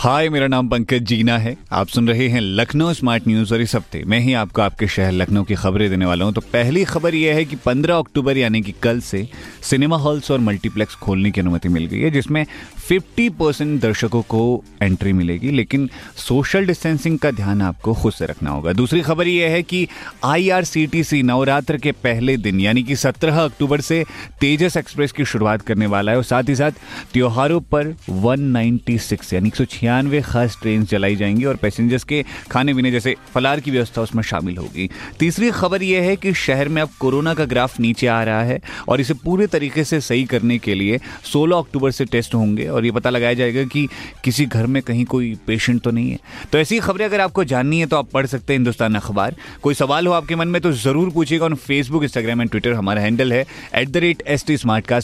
हाय, मेरा नाम पंकज जीना है। आप सुन रहे हैं लखनऊ स्मार्ट न्यूज़ और इस हफ़्ते मैं ही आपको आपके शहर लखनऊ की खबरें देने वाला हूँ। तो पहली खबर यह है कि 15 अक्टूबर, यानी कि कल से सिनेमा हॉल्स और मल्टीप्लेक्स खोलने की अनुमति मिल गई है, जिसमें 50 परसेंट दर्शकों को एंट्री मिलेगी। लेकिन सोशल डिस्टेंसिंग का ध्यान आपको खुद से रखना होगा। दूसरी खबर यह है कि आईआरसीटीसी नवरात्र के पहले दिन, यानी कि 17 अक्टूबर से तेजस एक्सप्रेस की शुरुआत करने वाला है। और साथ ही साथ त्योहारों पर 196 यानी एक छियानवे खास ट्रेन चलाई जाएँगी और पैसेंजर्स के खाने पीने जैसे फलार की व्यवस्था उसमें शामिल होगी। तीसरी खबर यह है कि शहर में अब कोरोना का ग्राफ नीचे आ रहा है और इसे पूरे तरीके से सही करने के लिए 16 अक्टूबर से टेस्ट होंगे और ये पता लगाया जाएगा कि किसी घर में कहीं कोई पेशेंट तो नहीं है। तो ऐसी खबरें अगर आपको जाननी है तो आप पढ़ सकते हैं हिंदुस्तान अखबार। कोई सवाल हो आपके मन में तो ज़रूर पूछिएगा on Facebook Instagram and Twitter हमारा हैंडल है at the rate S T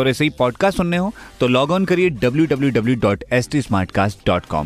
और ऐसे ही पॉडकास्ट सुनने हो तो लॉग ऑन करिए W W W dot S T dot com